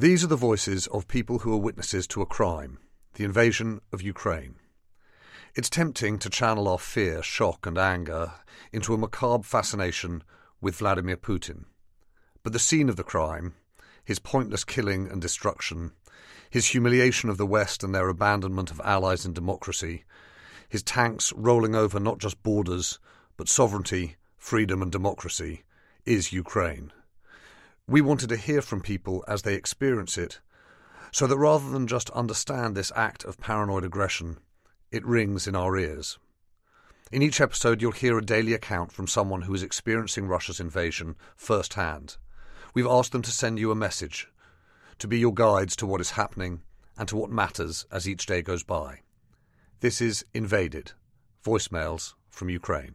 These are the voices of people who are witnesses to a crime, the invasion of Ukraine. It's tempting to channel our fear, shock, and anger into a macabre fascination with Vladimir Putin. But the scene of the crime, his pointless killing and destruction, his humiliation of the West and their abandonment of allies and democracy, his tanks rolling over not just borders, but sovereignty, freedom, and democracy, is Ukraine. We wanted to hear from people as they experience it, so that rather than just understand this act of paranoid aggression, it rings in our ears. In each episode, you'll hear a daily account from someone who is experiencing Russia's invasion firsthand. We've asked them to send you a message, to be your guides to what is happening and to what matters as each day goes by. This is Invaded Voicemails from Ukraine.